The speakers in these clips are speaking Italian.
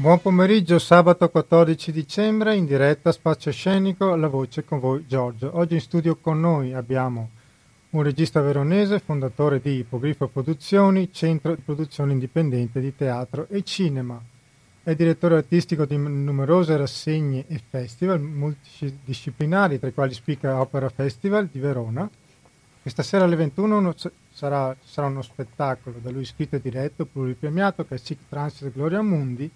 Buon pomeriggio, sabato 14 dicembre, in diretta Spazio Scenico, la voce con voi Giorgio. Oggi in studio con noi abbiamo un regista veronese, fondatore di Ipogrifo Produzioni, centro di produzione indipendente di teatro e cinema. È direttore artistico di numerose rassegne e festival multidisciplinari, tra i quali Spica Opera Festival di Verona. Questa sera alle 21 sarà, sarà uno spettacolo da lui scritto e diretto, pluripremiato, che è Sic Transit Gloria Mundi,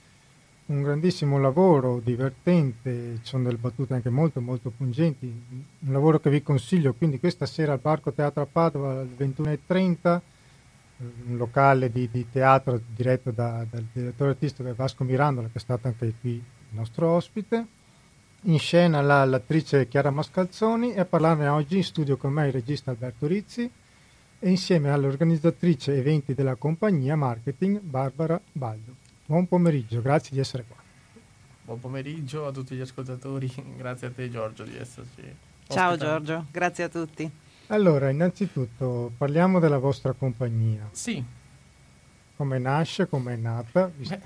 un grandissimo lavoro divertente, ci sono delle battute anche molto molto pungenti, un lavoro che vi consiglio, quindi questa sera al Parco Teatro a Padova alle 21.30, un locale di, di teatro diretto da, dal direttore artistico Vasco Mirandola che è stato anche qui il nostro ospite, in scena la, l'attrice Chiara Mascalzoni e a parlarne oggi in studio con me il regista Alberto Rizzi e insieme all'organizzatrice eventi della compagnia marketing Barbara Baldo. Buon pomeriggio, grazie di essere qua. Buon pomeriggio a tutti gli ascoltatori, grazie a te Giorgio di esserci. Ciao. Giorgio, grazie a tutti. Allora, innanzitutto parliamo della vostra compagnia. Sì, Come nasce, come è nata? beh,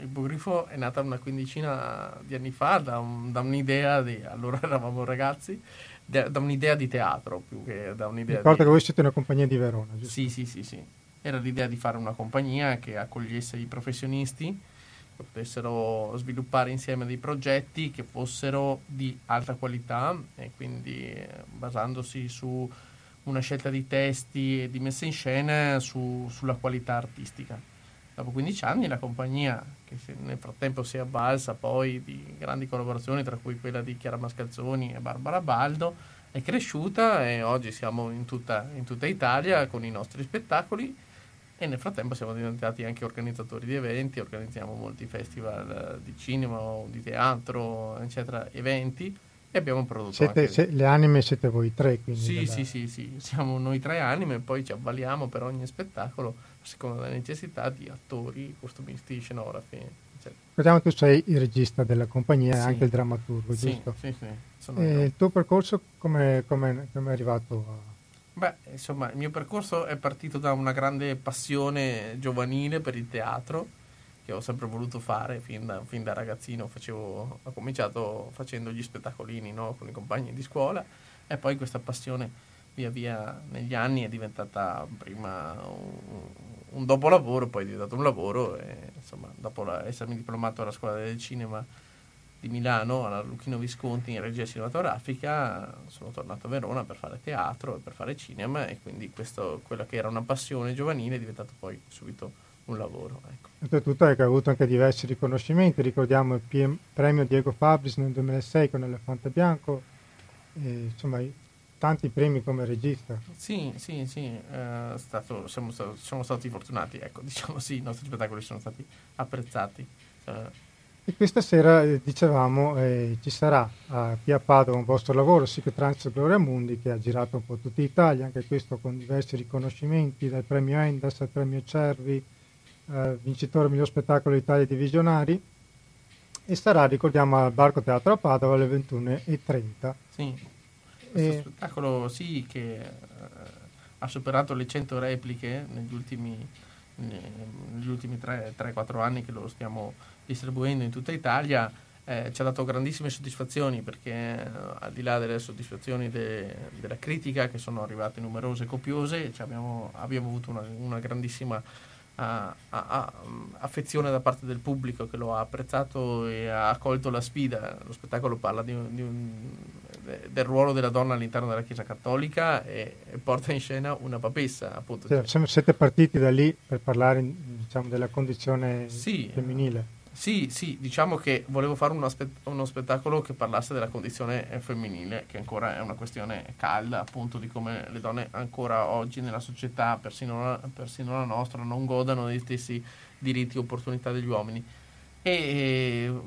il, Bogrifo è nata una quindicina di anni fa da, un- da un'idea di, allora eravamo ragazzi, da, da un'idea di teatro più che da un'idea Ricordo di... che voi siete una compagnia di Verona, giusto? Sì, sì, sì, sì. Era l'idea di fare una compagnia che accogliesse i professionisti, che potessero sviluppare insieme dei progetti che fossero di alta qualità e quindi eh, basandosi su una scelta di testi e di messa in scena su- sulla qualità artistica. Dopo 15 anni la compagnia, che nel frattempo si è avvalsa poi di grandi collaborazioni, tra cui quella di Chiara Mascalzoni e Barbara Baldo, è cresciuta e oggi siamo in tutta, in tutta Italia con i nostri spettacoli e nel frattempo siamo diventati anche organizzatori di eventi, organizziamo molti festival eh, di cinema o di teatro, eccetera, eventi e abbiamo prodotto Siete, se- le anime siete voi tre, quindi. Sì, della- sì, sì, sì, siamo noi tre anime, poi ci avvaliamo per ogni spettacolo a seconda delle necessità di attori, costumisti, scenografi, eccetera. Ricordiamo tu sei il regista della compagnia e Sì. anche il drammaturgo, Sì, giusto? sì, sì, E io. il tuo percorso come è arrivato a... Beh, insomma, il mio percorso è partito da una grande passione giovanile per il teatro che ho sempre voluto fare fin da, fin da ragazzino. Facevo, ho cominciato facendo gli spettacolini no, con i compagni di scuola e poi questa passione via via negli anni è diventata prima un, un dopolavoro, poi è diventato un lavoro e insomma, dopo la- essermi diplomato alla scuola del cinema di Milano alla Lucchino Visconti in regia cinematografica sono tornato a Verona per fare teatro e per fare cinema e quindi questo, quella che era una passione giovanile è diventato poi subito un lavoro ecco. Oltretutto hai avuto anche diversi riconoscimenti, ricordiamo il PM premio Diego Fabris nel 2006 con Elefante Bianco, e, insomma tanti premi come regista. sì sì sì eh, stato- siamo, siamo stati fortunati ecco diciamo sì i nostri spettacoli sono stati apprezzati Eh, E questa sera, eh, dicevamo, eh, ci sarà qui a Padova un vostro lavoro, Secret Trans Gloria Mundi, che ha girato un po' tutta Italia, anche questo con diversi riconoscimenti, dal premio Endas al premio Cervi, eh, vincitore miglior spettacolo d'Italia di Visionari, e sarà, ricordiamo, al Barco Teatro a Padova alle 21.30. Sì, questo E- spettacolo sì che eh, ha superato le 100 repliche negli ultimi, ne- negli ultimi 3-4 anni che lo stiamo distribuendo in tutta Italia. eh, ci ha dato grandissime soddisfazioni perché eh, al di là delle soddisfazioni de- della critica che sono arrivate numerose e copiose ci abbiamo, abbiamo avuto una, una grandissima a- a- a- affezione da parte del pubblico che lo ha apprezzato e ha accolto la sfida. Lo spettacolo parla di di un- de- del ruolo della donna all'interno della Chiesa Cattolica e, e porta in scena una papessa, appunto. Cioè, siete partiti da lì per parlare diciamo, della condizione Sì. femminile. Sì, sì, diciamo che volevo fare uno, spe- uno spettacolo che parlasse della condizione eh, femminile, che ancora è una questione calda, appunto, di come le donne ancora oggi nella società, persino la, persino la nostra, non godano degli stessi diritti e opportunità degli uomini. E eh,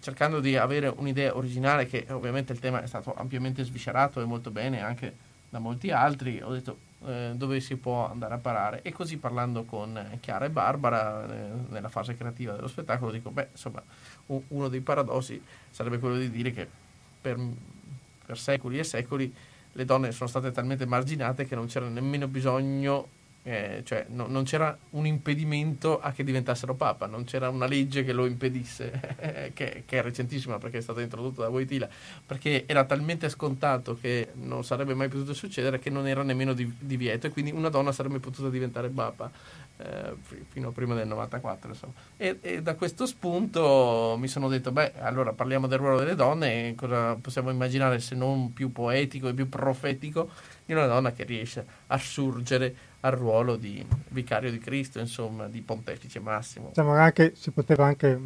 cercando di avere un'idea originale, che ovviamente il tema è stato ampiamente sviscerato e molto bene anche da molti altri, ho detto eh, dove si può andare a parare. E così parlando con Chiara e Barbara eh, nella fase creativa dello spettacolo, dico, beh, insomma, u- uno dei paradossi sarebbe quello di dire che per, per secoli e secoli le donne sono state talmente marginate che non c'era nemmeno bisogno eh, cioè no, non c'era un impedimento a che diventassero papa, non c'era una legge che lo impedisse, che, che, è recentissima perché è stata introdotta da Voitila, perché era talmente scontato che non sarebbe mai potuto succedere che non era nemmeno di, divieto e quindi una donna sarebbe potuta diventare papa eh, fino a prima del 94. E, e, da questo spunto mi sono detto, beh, allora parliamo del ruolo delle donne cosa possiamo immaginare se non più poetico e più profetico di una donna che riesce a surgere al ruolo di vicario di Cristo, insomma, di pontefice massimo. Diciamo anche, si poteva anche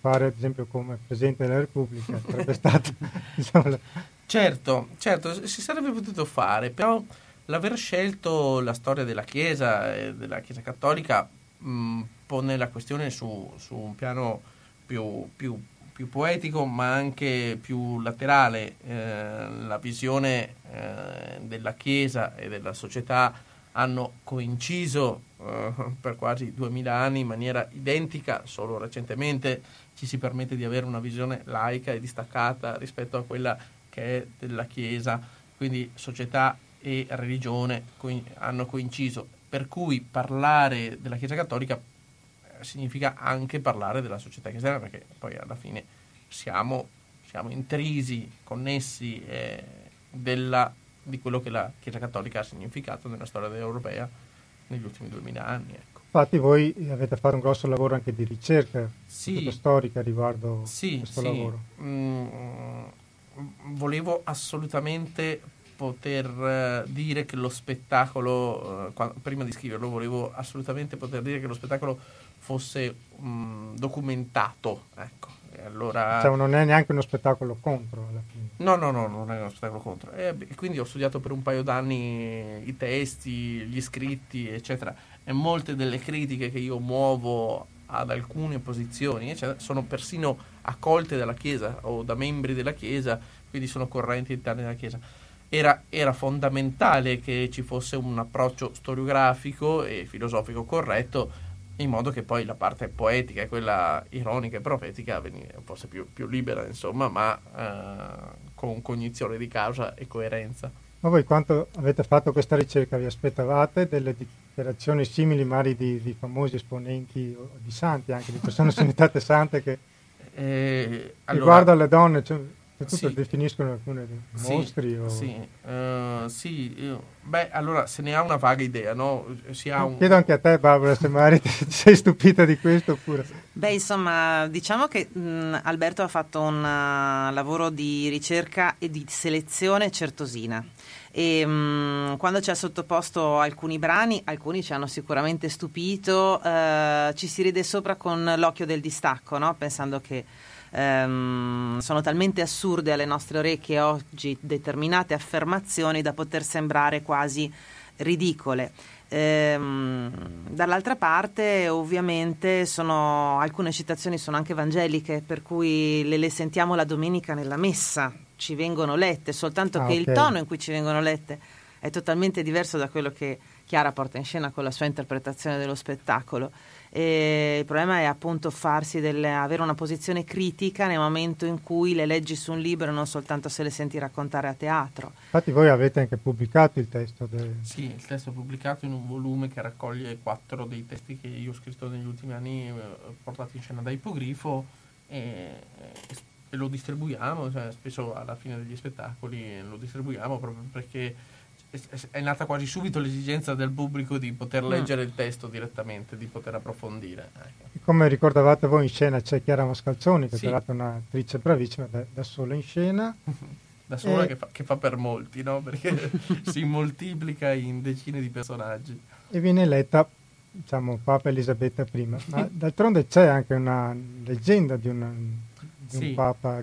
fare, ad esempio, come Presidente della Repubblica, sarebbe stato... diciamo, certo, certo, si sarebbe potuto fare, però l'aver scelto la storia della Chiesa e della Chiesa Cattolica mh, pone la questione su, su un piano più, più, più, poetico ma anche più laterale. Eh, la visione eh, della Chiesa e della società hanno coinciso eh, per quasi duemila anni in maniera identica, solo recentemente ci si permette di avere una visione laica e distaccata rispetto a quella che è della Chiesa, quindi società e religione co- hanno coinciso, per cui parlare della Chiesa Cattolica significa anche parlare della società cristiana, perché poi alla fine siamo, siamo intrisi, connessi eh, della di quello che la Chiesa Cattolica ha significato nella storia europea negli ultimi duemila anni. Ecco. Infatti voi avete fatto un grosso lavoro anche di ricerca sì, storica riguardo sì, questo sì. lavoro. Mm, volevo assolutamente poter eh, dire che lo spettacolo, eh, prima di scriverlo, volevo assolutamente poter dire che lo spettacolo fosse mm, documentato. Ecco. Allora... Cioè, non è neanche uno spettacolo contro alla fine. No, no, no, non è uno spettacolo contro. E quindi ho studiato per un paio d'anni i testi, gli scritti, eccetera. E molte delle critiche che io muovo ad alcune posizioni, eccetera, sono persino accolte dalla Chiesa o da membri della Chiesa, quindi sono correnti interne della Chiesa. Era, era, fondamentale che ci fosse un approccio storiografico e filosofico corretto in modo che poi la parte poetica e quella ironica e profetica fosse più, più libera, insomma, ma eh, con cognizione di causa e coerenza. Ma voi quanto avete fatto questa ricerca? Vi aspettavate delle dichiarazioni simili magari di, di famosi esponenti o di santi, anche di persone sanitate sante che eh, allora, riguardo alle donne? Cioè, Soprattutto sì. definiscono alcune mostri? Sì, o... sì. Uh, sì. Io... beh, allora se ne ha una vaga idea, no? Si ha un... Chiedo anche a te, Barbara, se magari ti sei stupita di questo oppure... Beh, insomma, diciamo che mh, Alberto ha fatto un uh, lavoro di ricerca e di selezione certosina e mh, quando ci ha sottoposto alcuni brani, alcuni ci hanno sicuramente stupito, uh, ci si ride sopra con l'occhio del distacco, no? pensando che ehm, sono talmente assurde alle nostre orecchie oggi determinate affermazioni da poter sembrare quasi ridicole. Ehm, dall'altra parte ovviamente sono, alcune citazioni sono anche evangeliche per cui le, le, sentiamo la domenica nella messa, ci vengono lette, soltanto ah, che okay. il tono in cui ci vengono lette è totalmente diverso da quello che Chiara porta in scena con la sua interpretazione dello spettacolo. E il problema è appunto farsi delle, avere una posizione critica nel momento in cui le leggi su un libro e non soltanto se le senti raccontare a teatro. Infatti voi avete anche pubblicato il testo. Del... Sì, il testo è pubblicato in un volume che raccoglie quattro dei testi che io ho scritto negli ultimi anni eh, portati in scena da Ipogrifo e, e lo distribuiamo, cioè, spesso alla fine degli spettacoli lo distribuiamo proprio perché è nata quasi subito l'esigenza del pubblico di poter mm. leggere il testo direttamente, di poter approfondire. Ecco. Come ricordavate voi in scena c'è Chiara Mascalzoni, che sì. è un'attrice bravissima, da, da sola in scena. da sola e... che, fa, che, fa, per molti, no? perché si moltiplica in decine di personaggi. E viene eletta, diciamo, Papa Elisabetta I. Ma d'altronde c'è anche una leggenda di, una, di un sì. Papa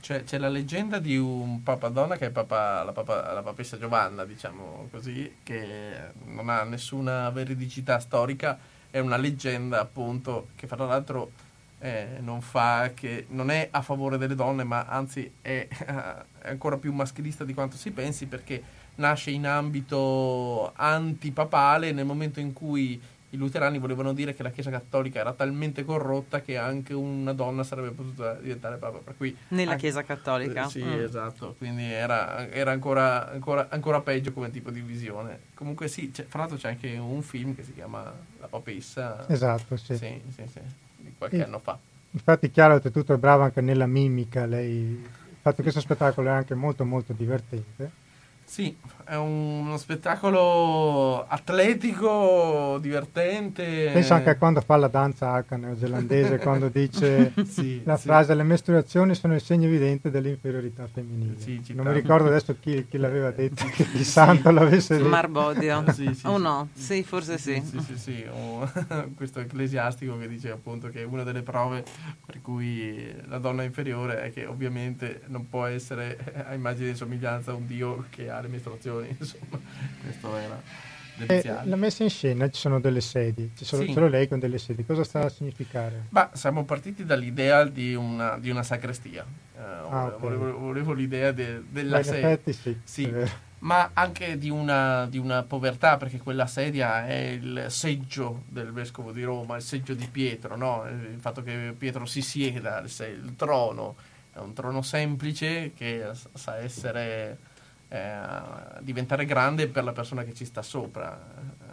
cioè, c'è la leggenda di un papadonna che è papa, la, papa, la papessa Giovanna, diciamo così, che non ha nessuna veridicità storica, è una leggenda appunto che fra l'altro eh, non, fa che, non è a favore delle donne, ma anzi è, è ancora più maschilista di quanto si pensi perché nasce in ambito antipapale nel momento in cui i luterani volevano dire che la Chiesa cattolica era talmente corrotta che anche una donna sarebbe potuta diventare papa. Per cui Nella anche, Chiesa cattolica? Eh, sì, mm. esatto, quindi era, era ancora, ancora, ancora, peggio come tipo di visione. Comunque sì, fra l'altro c'è anche un film che si chiama La papessa. Esatto, sì. Sì, sì, sì di qualche e, anno fa. Infatti chiaro, oltretutto è brava anche nella mimica, lei... il fatto che questo spettacolo è anche molto molto divertente sì, è uno spettacolo atletico, divertente. Penso anche a quando fa la danza H neozelandese, quando dice sì, la sì. frase le mestruazioni sono il segno evidente dell'inferiorità femminile. Sì, non mi ricordo adesso chi, chi l'aveva detto, che il santo l'avesse detto. Marbodio. o oh, no? Sì, forse sì. Sì, sì, sì. Oh, questo ecclesiastico che dice appunto che una delle prove per cui la donna è inferiore è che ovviamente non può essere a immagine di somiglianza un dio che ha le mestruazioni, insomma, questo era eh, la messa in scena ci sono delle sedi, ci sono sì. solo lei con delle sedi, cosa sta a significare? Bah, siamo partiti dall'idea di una, di una sacrestia, eh, ah, okay. volevo, volevo, l'idea de, della sedia, sì, sì. ma anche di una, di una, povertà, perché quella sedia è il seggio del vescovo di Roma, il seggio di Pietro, no? il fatto che Pietro si sieda, il trono, è un trono semplice che sa essere eh, diventare grande per la persona che ci sta sopra.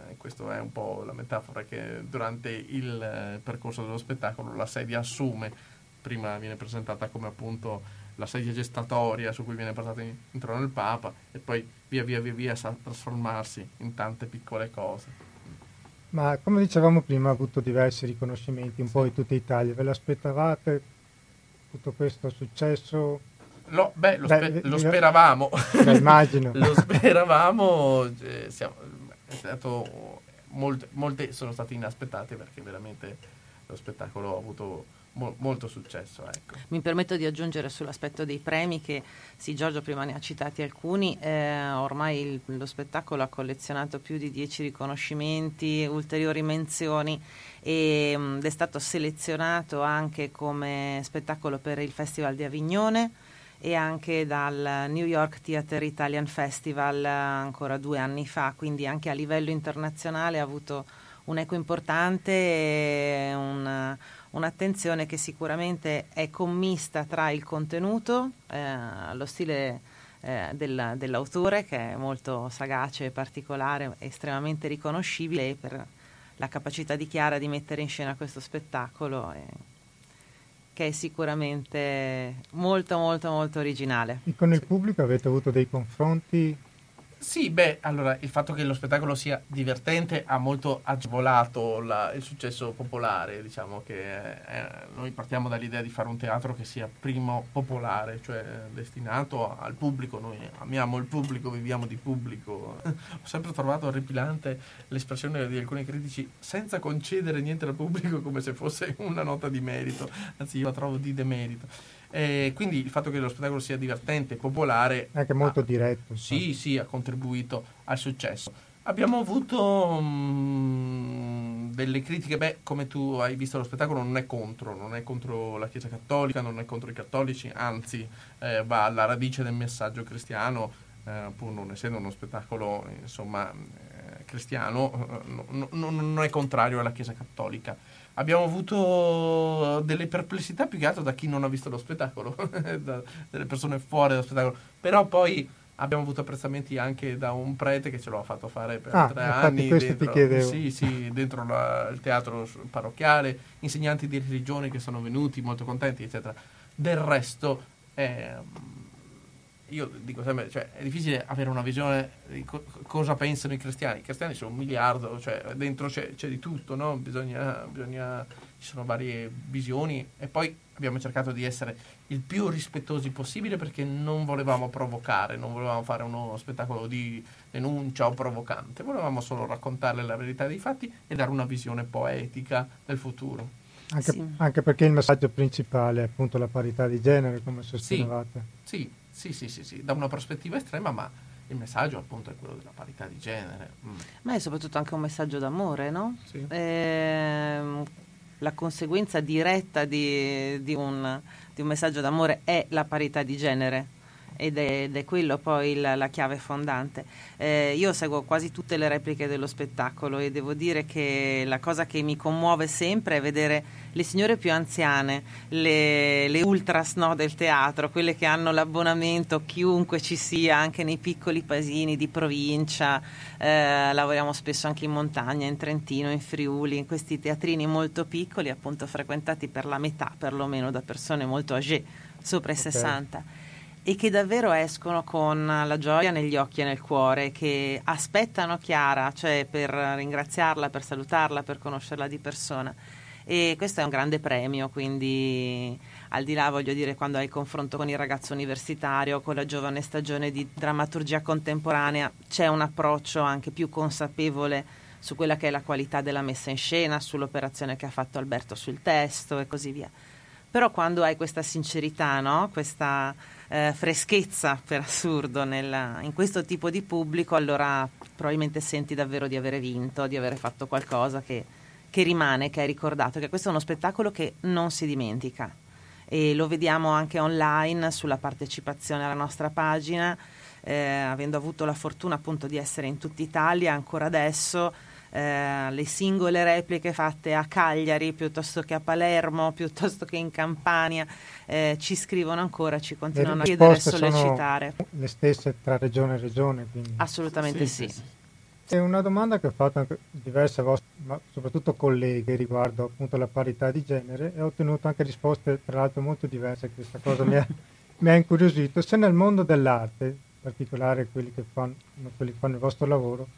Eh, questa è un po' la metafora che durante il eh, percorso dello spettacolo la sedia assume. Prima viene presentata come appunto la sedia gestatoria su cui viene portato in, in trono il Papa e poi via via via via sa trasformarsi in tante piccole cose. Ma come dicevamo prima ha avuto diversi riconoscimenti un po' in tutta Italia, ve l'aspettavate? Tutto questo successo? Lo, beh, lo, spe- lo speravamo. Beh, immagino. lo speravamo. Eh, siamo, stato, molte, molte sono state inaspettate perché veramente lo spettacolo ha avuto mo- molto successo. Ecco. Mi permetto di aggiungere sull'aspetto dei premi che sì, Giorgio prima ne ha citati alcuni, eh, ormai il, lo spettacolo ha collezionato più di dieci riconoscimenti, ulteriori menzioni ed mm, è stato selezionato anche come spettacolo per il Festival di Avignone e anche dal New York Theatre Italian Festival eh, ancora due anni fa, quindi anche a livello internazionale ha avuto un eco importante e un, un'attenzione che sicuramente è commista tra il contenuto, eh, lo stile eh, del, dell'autore che è molto sagace, particolare, estremamente riconoscibile per la capacità di Chiara di mettere in scena questo spettacolo. E, che è sicuramente molto molto molto originale. E con il pubblico avete avuto dei confronti sì, beh, allora il fatto che lo spettacolo sia divertente ha molto agevolato la, il successo popolare, diciamo che eh, noi partiamo dall'idea di fare un teatro che sia primo popolare, cioè destinato al pubblico, noi amiamo il pubblico, viviamo di pubblico. Ho sempre trovato orripilante l'espressione di alcuni critici senza concedere niente al pubblico come se fosse una nota di merito, anzi io la trovo di demerito. Eh, quindi il fatto che lo spettacolo sia divertente, e popolare... Anche molto ha, diretto. Sì, sì, ha contribuito al successo. Abbiamo avuto mh, delle critiche, beh, come tu hai visto lo spettacolo non è contro, non è contro la Chiesa Cattolica, non è contro i cattolici, anzi eh, va alla radice del messaggio cristiano, eh, pur non essendo uno spettacolo insomma, cristiano, no, no, non è contrario alla Chiesa Cattolica abbiamo avuto delle perplessità più che altro da chi non ha visto lo spettacolo, da, delle persone fuori dallo spettacolo. Però poi abbiamo avuto apprezzamenti anche da un prete che ce l'ha fatto fare per ah, tre anni dentro, sì, sì, dentro la, il teatro parrocchiale, insegnanti di religione che sono venuti molto contenti, eccetera. Del resto, eh, io dico sempre, cioè, è difficile avere una visione di co- cosa pensano i cristiani. I cristiani sono un miliardo, cioè, dentro c'è, c'è di tutto, no? bisogna, bisogna, ci sono varie visioni e poi abbiamo cercato di essere il più rispettosi possibile perché non volevamo provocare, non volevamo fare uno spettacolo di denuncia o provocante, volevamo solo raccontare la verità dei fatti e dare una visione poetica del futuro. Anche, sì. anche perché il messaggio principale è appunto la parità di genere, come sostenevate. Sì, sì sì, sì, sì, sì, da una prospettiva estrema, ma il messaggio appunto è quello della parità di genere. Mm. Ma è soprattutto anche un messaggio d'amore, no? Sì. Eh, la conseguenza diretta di, di, un, di, un, messaggio d'amore è la parità di genere. Ed è, ed è quello poi la, la chiave fondante. Eh, io seguo quasi tutte le repliche dello spettacolo e devo dire che la cosa che mi commuove sempre è vedere le signore più anziane, le, le ultras no, del teatro, quelle che hanno l'abbonamento, chiunque ci sia, anche nei piccoli paesini di provincia, eh, lavoriamo spesso anche in montagna, in Trentino, in Friuli, in questi teatrini molto piccoli, appunto frequentati per la metà perlomeno da persone molto âgée, sopra i okay. 60 e che davvero escono con la gioia negli occhi e nel cuore, che aspettano Chiara, cioè per ringraziarla, per salutarla, per conoscerla di persona. E questo è un grande premio, quindi al di là voglio dire quando hai il confronto con il ragazzo universitario, con la giovane stagione di drammaturgia contemporanea, c'è un approccio anche più consapevole su quella che è la qualità della messa in scena, sull'operazione che ha fatto Alberto sul testo e così via. Però quando hai questa sincerità, no? questa eh, freschezza per assurdo nella, in questo tipo di pubblico, allora probabilmente senti davvero di avere vinto, di avere fatto qualcosa che, che rimane, che hai ricordato, che questo è uno spettacolo che non si dimentica. E lo vediamo anche online sulla partecipazione alla nostra pagina, eh, avendo avuto la fortuna appunto di essere in tutta Italia ancora adesso eh, le singole repliche fatte a Cagliari piuttosto che a Palermo, piuttosto che in Campania, eh, ci scrivono ancora, ci continuano a chiedere e sollecitare. le stesse tra regione e regione? Quindi. Assolutamente sì. sì. È una domanda che ho fatto anche diverse vostre, ma soprattutto colleghe riguardo appunto la parità di genere e ho ottenuto anche risposte tra l'altro molto diverse. Questa cosa mi, ha, mi ha incuriosito. Se nel mondo dell'arte, in particolare quelli che fanno, quelli che fanno il vostro lavoro,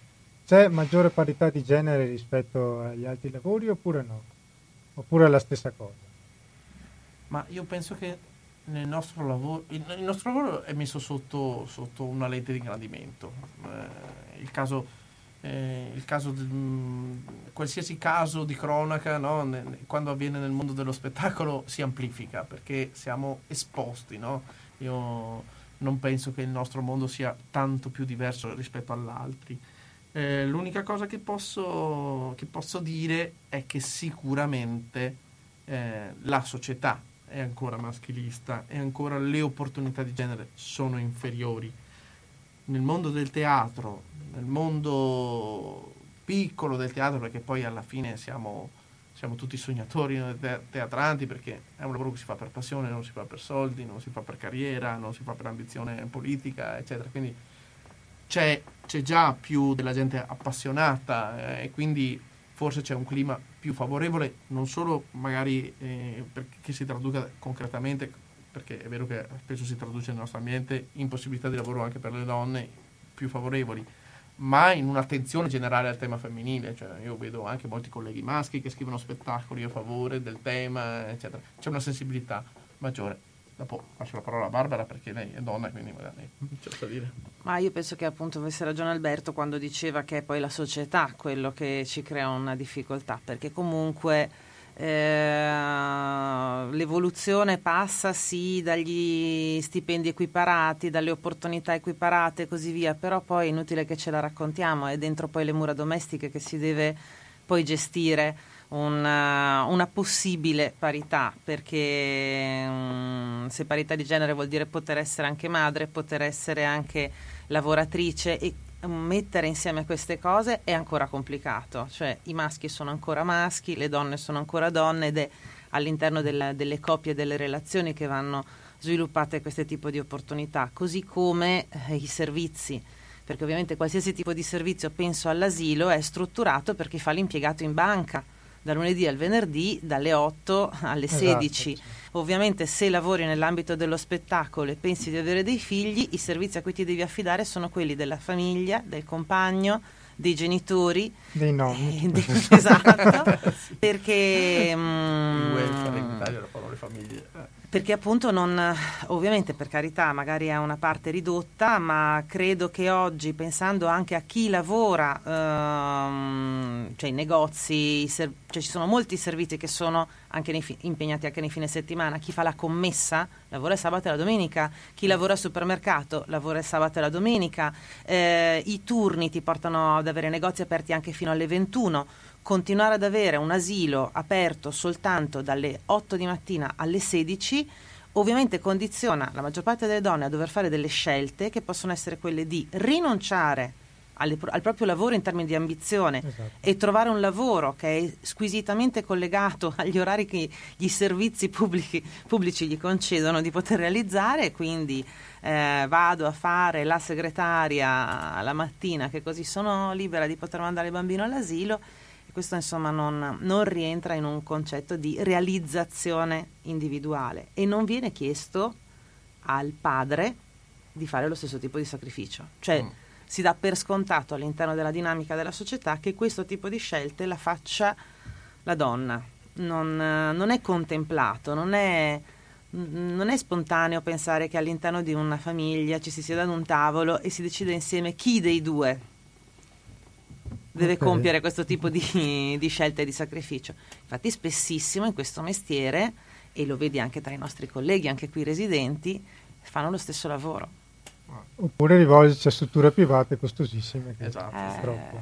c'è maggiore parità di genere rispetto agli altri lavori oppure no? Oppure è la stessa cosa? Ma io penso che nel nostro lavoro, il, il nostro lavoro è messo sotto, sotto, una lente di ingrandimento. Eh, il caso, eh, il caso di, mh, qualsiasi caso di cronaca, no? ne, quando avviene nel mondo dello spettacolo, si amplifica perché siamo esposti. No? Io non penso che il nostro mondo sia tanto più diverso rispetto all'altri. Eh, l'unica cosa che posso, che posso, dire è che sicuramente eh, la società è ancora maschilista e ancora le opportunità di genere sono inferiori. Nel mondo del teatro, nel mondo piccolo del teatro, perché poi alla fine siamo, siamo tutti sognatori teatranti, perché è un lavoro che si fa per passione, non si fa per soldi, non si fa per carriera, non si fa per ambizione politica, eccetera. Quindi c'è, c'è già più della gente appassionata eh, e quindi forse c'è un clima più favorevole, non solo magari eh, perché si traduca concretamente, perché è vero che spesso si traduce nel nostro ambiente in possibilità di lavoro anche per le donne più favorevoli, ma in un'attenzione generale al tema femminile. Cioè, io vedo anche molti colleghi maschi che scrivono spettacoli a favore del tema, eccetera. C'è una sensibilità maggiore. Dopo lascio la parola a Barbara perché lei è donna, quindi magari c'è da dire. Ma io penso che appunto avesse ragione Alberto quando diceva che è poi la società quello che ci crea una difficoltà, perché comunque eh, l'evoluzione passa sì dagli stipendi equiparati, dalle opportunità equiparate e così via, però poi è inutile che ce la raccontiamo, è dentro poi le mura domestiche che si deve poi gestire una, una possibile parità, perché um, se parità di genere vuol dire poter essere anche madre, poter essere anche lavoratrice e mettere insieme queste cose è ancora complicato, cioè i maschi sono ancora maschi, le donne sono ancora donne ed è all'interno della, delle coppie e delle relazioni che vanno sviluppate questo tipo di opportunità, così come eh, i servizi, perché ovviamente qualsiasi tipo di servizio, penso all'asilo, è strutturato per chi fa l'impiegato in banca da lunedì al venerdì dalle 8 alle esatto, 16. Certo. Ovviamente se lavori nell'ambito dello spettacolo e pensi di avere dei figli, i servizi a cui ti devi affidare sono quelli della famiglia, del compagno, dei genitori. Dei nonni. Eh, de- esatto, perché... Mm, Il welfare in Italia lo fanno le famiglie. Perché appunto non, ovviamente per carità magari è una parte ridotta, ma credo che oggi pensando anche a chi lavora, ehm, cioè i negozi, cioè ci sono molti servizi che sono anche fi- impegnati anche nei fine settimana, chi fa la commessa lavora il sabato e la domenica, chi lavora al supermercato lavora il sabato e la domenica, eh, i turni ti portano ad avere negozi aperti anche fino alle 21 continuare ad avere un asilo aperto soltanto dalle 8 di mattina alle 16 ovviamente condiziona la maggior parte delle donne a dover fare delle scelte che possono essere quelle di rinunciare alle, al proprio lavoro in termini di ambizione esatto. e trovare un lavoro che è squisitamente collegato agli orari che gli servizi pubblici, pubblici gli concedono di poter realizzare, quindi eh, vado a fare la segretaria la mattina che così sono libera di poter mandare il bambino all'asilo questo insomma non, non, rientra in un concetto di realizzazione individuale e non viene chiesto al padre di fare lo stesso tipo di sacrificio. Cioè mm. si dà per scontato all'interno della dinamica della società che questo tipo di scelte la faccia la donna. Non, non è contemplato, non è, non è spontaneo pensare che all'interno di una famiglia ci si sieda ad un tavolo e si decida insieme chi dei due deve okay. compiere questo tipo di, di scelte e di sacrificio. Infatti spessissimo in questo mestiere, e lo vedi anche tra i nostri colleghi, anche qui residenti, fanno lo stesso lavoro. Oppure rivolgersi a strutture private costosissime. Che esatto. È troppo.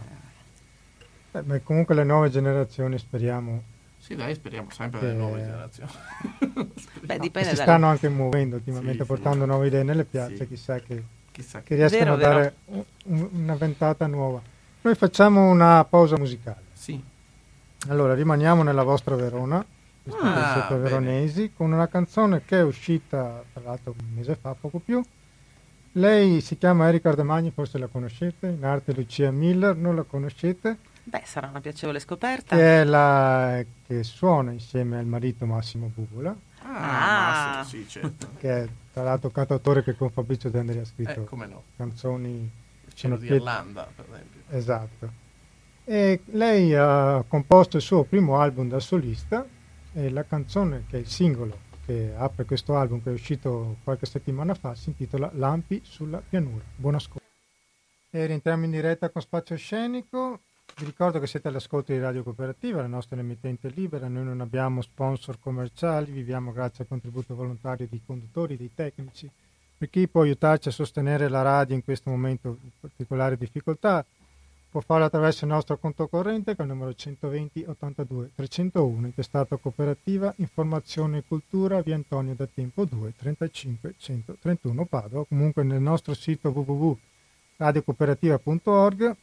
Eh, ma comunque le nuove generazioni speriamo sì, dai, speriamo sempre che... nelle nuove generazioni. Beh, dipende si stanno anche muovendo ultimamente, sì, portando sì. nuove idee nelle piazze, sì. chissà che, chissà che riescano vero, a dare un, una ventata nuova. Noi facciamo una pausa musicale. Sì. Allora, rimaniamo nella vostra Verona, ah, veronesi, con una canzone che è uscita tra l'altro un mese fa, poco più. Lei si chiama Erika Ardemagni, forse la conoscete, in arte Lucia Miller, non la conoscete? Beh, sarà una piacevole scoperta. Che, è la, che suona insieme al marito Massimo Bubola. Ah, ah. Massimo, sì, certo. Che è tra l'altro cantautore che con Fabrizio Dendri ha scritto eh, no. canzoni... Cielo di Irlanda, per esempio. Esatto. E lei ha composto il suo primo album da solista e la canzone che è il singolo che apre questo album che è uscito qualche settimana fa si intitola Lampi sulla pianura. Buon ascolto. E rientriamo in diretta con Spazio Scenico. Vi ricordo che siete all'ascolto di Radio Cooperativa, la nostra emittente libera. Noi non abbiamo sponsor commerciali, viviamo grazie al contributo volontario dei conduttori, dei tecnici. Per chi può aiutarci a sostenere la radio in questo momento di particolare difficoltà, può farlo attraverso il nostro conto corrente che è il numero 120 82 301 intestato cooperativa informazione e cultura via Antonio da Tempo 2 35 131 Padova. Comunque nel nostro sito www.radiocooperativa.org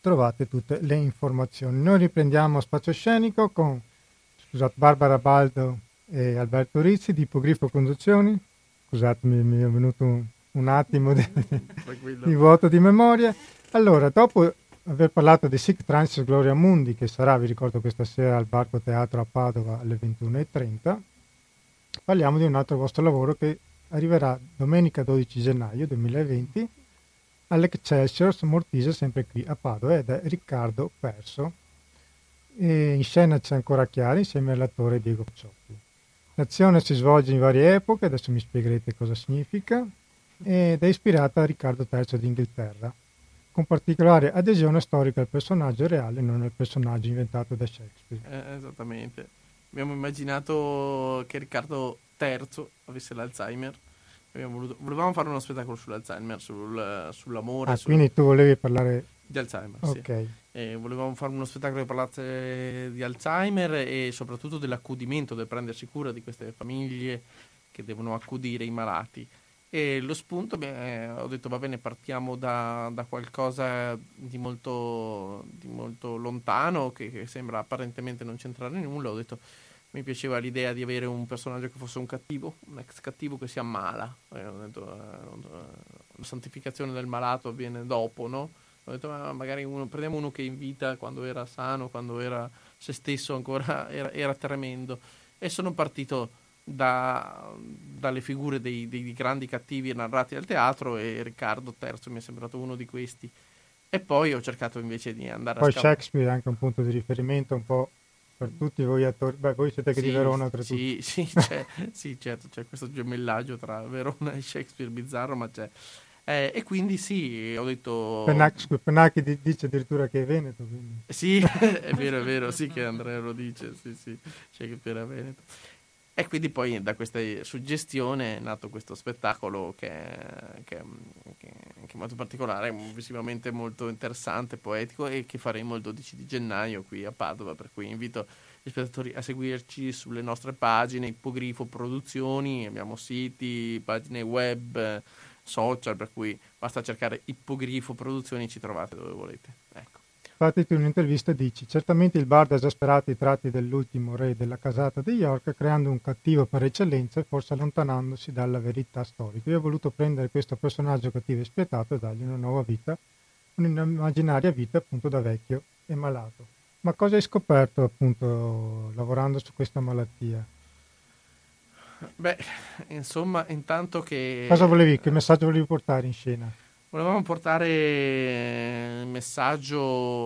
trovate tutte le informazioni. Noi riprendiamo spazio scenico con scusate, Barbara Baldo e Alberto Rizzi di Ipogrifo Conduzioni scusatemi mi è venuto un, un attimo di, di vuoto di memoria allora dopo aver parlato di Sic Transis Gloria Mundi, che sarà, vi ricordo, questa sera al Barco Teatro a Padova alle 21.30, parliamo di un altro vostro lavoro che arriverà domenica 12 gennaio 2020 all'Excelsior Mortise, sempre qui a Padova, ed è Riccardo Perso. E in scena c'è ancora Chiari insieme all'attore Diego Cioppi. L'azione si svolge in varie epoche, adesso mi spiegherete cosa significa, ed è ispirata a Riccardo III d'Inghilterra con particolare adesione storica al personaggio reale, non al personaggio inventato da Shakespeare. Eh, esattamente. Abbiamo immaginato che Riccardo III avesse l'Alzheimer. Voluto, volevamo fare uno spettacolo sull'Alzheimer, sul, sull'amore. Ah, sul... quindi tu volevi parlare di Alzheimer, Ok. Sì. E volevamo fare uno spettacolo che parlasse di Alzheimer e soprattutto dell'accudimento, del prendersi cura di queste famiglie che devono accudire i malati. E lo spunto, beh, ho detto va bene, partiamo da, da qualcosa di molto, di molto lontano, che, che, sembra apparentemente non c'entrare nulla. Ho detto mi piaceva l'idea di avere un personaggio che fosse un cattivo, un ex cattivo che si ammala. Eh, ho detto, eh, la santificazione del malato avviene dopo, no? Ho detto ma magari uno, prendiamo uno che in vita, quando era sano, quando era se stesso ancora, era, era tremendo. E sono partito da, dalle figure dei, dei, grandi cattivi narrati al teatro e Riccardo III mi è sembrato uno di questi. E poi ho cercato invece di andare poi a Poi Shakespeare è anche un punto di riferimento un po' per tutti voi attori. Beh, voi siete che sì, di Verona. Sì, sì, c'è, sì, certo, c'è questo gemellaggio tra Verona e Shakespeare bizzarro, ma c'è. Eh, e quindi sì, ho detto... Pennacchi, Pennacchi dice addirittura che è Veneto. Quindi. Sì, è vero, è vero, sì che Andrea lo dice, sì, sì, Shakespeare è Veneto. E quindi poi da questa suggestione è nato questo spettacolo che, che, che, che è molto particolare, visivamente molto interessante, poetico e che faremo il 12 di gennaio qui a Padova, per cui invito gli spettatori a seguirci sulle nostre pagine, Ipogrifo Produzioni, abbiamo siti, pagine web, social, per cui basta cercare Ipogrifo Produzioni e ci trovate dove volete. Ecco. Infatti in un'intervista dici, certamente il bardo ha esasperato i tratti dell'ultimo re della casata di York, creando un cattivo per eccellenza e forse allontanandosi dalla verità storica. Io ho voluto prendere questo personaggio cattivo e spietato e dargli una nuova vita, un'immaginaria vita appunto da vecchio e malato. Ma cosa hai scoperto appunto lavorando su questa malattia? Beh, insomma, intanto che... Cosa volevi, che messaggio volevi portare in scena? Volevamo portare il messaggio,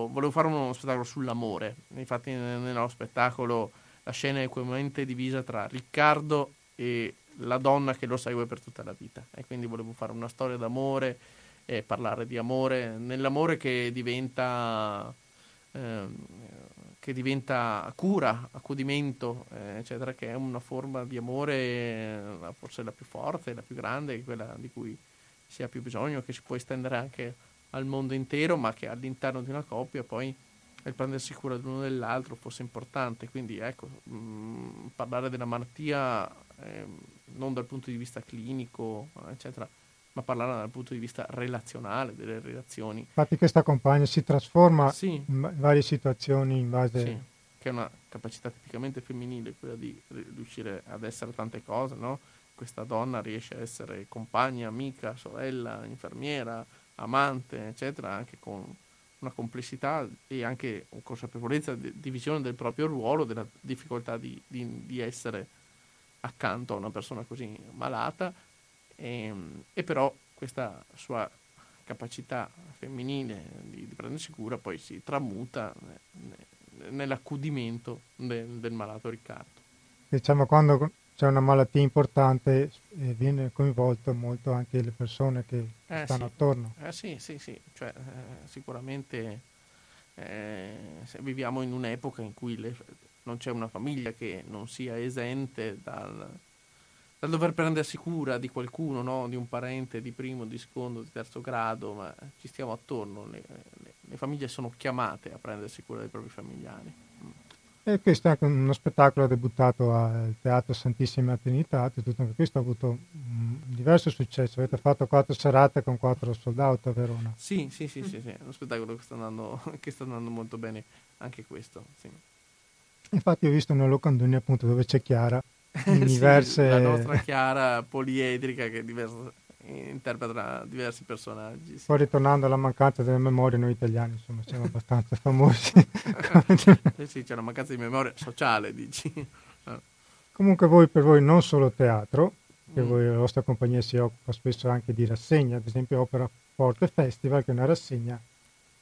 volevo fare uno spettacolo sull'amore. Infatti, nello spettacolo la scena è equamente divisa tra Riccardo e la donna che lo segue per tutta la vita. E quindi volevo fare una storia d'amore e parlare di amore, nell'amore che diventa, eh, che diventa cura, accudimento, eh, eccetera, che è una forma di amore eh, forse la più forte, la più grande, quella di cui si ha più bisogno, che si può estendere anche al mondo intero, ma che all'interno di una coppia poi il prendersi cura dell'uno dell'altro fosse importante. Quindi ecco, mh, mm, parlare della malattia eh, non dal punto di vista clinico, eccetera, ma parlare dal punto di vista relazionale, delle relazioni. Infatti questa compagna si trasforma sì. in varie situazioni in base... Sì, che è una capacità tipicamente femminile, quella di riuscire ad essere tante cose, no? questa donna riesce a essere compagna, amica, sorella, infermiera, amante, eccetera, anche con una complessità e anche una consapevolezza di, di visione del proprio ruolo, della difficoltà di, di, di, essere accanto a una persona così malata e, e però questa sua capacità femminile di, prendersi cura poi si tramuta nell'accudimento del, del malato Riccardo. Diciamo quando c'è una malattia importante e viene coinvolto molto anche le persone che eh, stanno sì. attorno. Eh sì, sì, sì, cioè, eh, sicuramente eh, viviamo in un'epoca in cui le, non c'è una famiglia che non sia esente dal, dal dover prendersi cura di qualcuno, no? di un parente di primo, di secondo, di terzo grado, ma ci stiamo attorno, le, le, le famiglie sono chiamate a prendersi cura dei propri familiari. E questo è anche uno spettacolo debuttato al Teatro Santissima Trinità, tutto anche questo ha avuto un diverso successo, avete fatto quattro serate con quattro sold out a Verona. Sì, sì, sì, sì, sì. è uno spettacolo che sta, andando, che sta andando molto bene anche questo. Sì. Infatti ho visto una locandoni appunto dove c'è Chiara, in sì. La nostra Chiara poliedrica che diversa interpreta diversi personaggi. Sì. Poi ritornando alla mancanza delle memorie, noi italiani insomma siamo abbastanza famosi. sì, sì, c'è una mancanza di memoria sociale, dici. Comunque voi per voi non solo teatro, che mm. voi, la vostra compagnia si occupa spesso anche di rassegna, ad esempio Opera Forte Festival, che è una rassegna